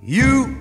You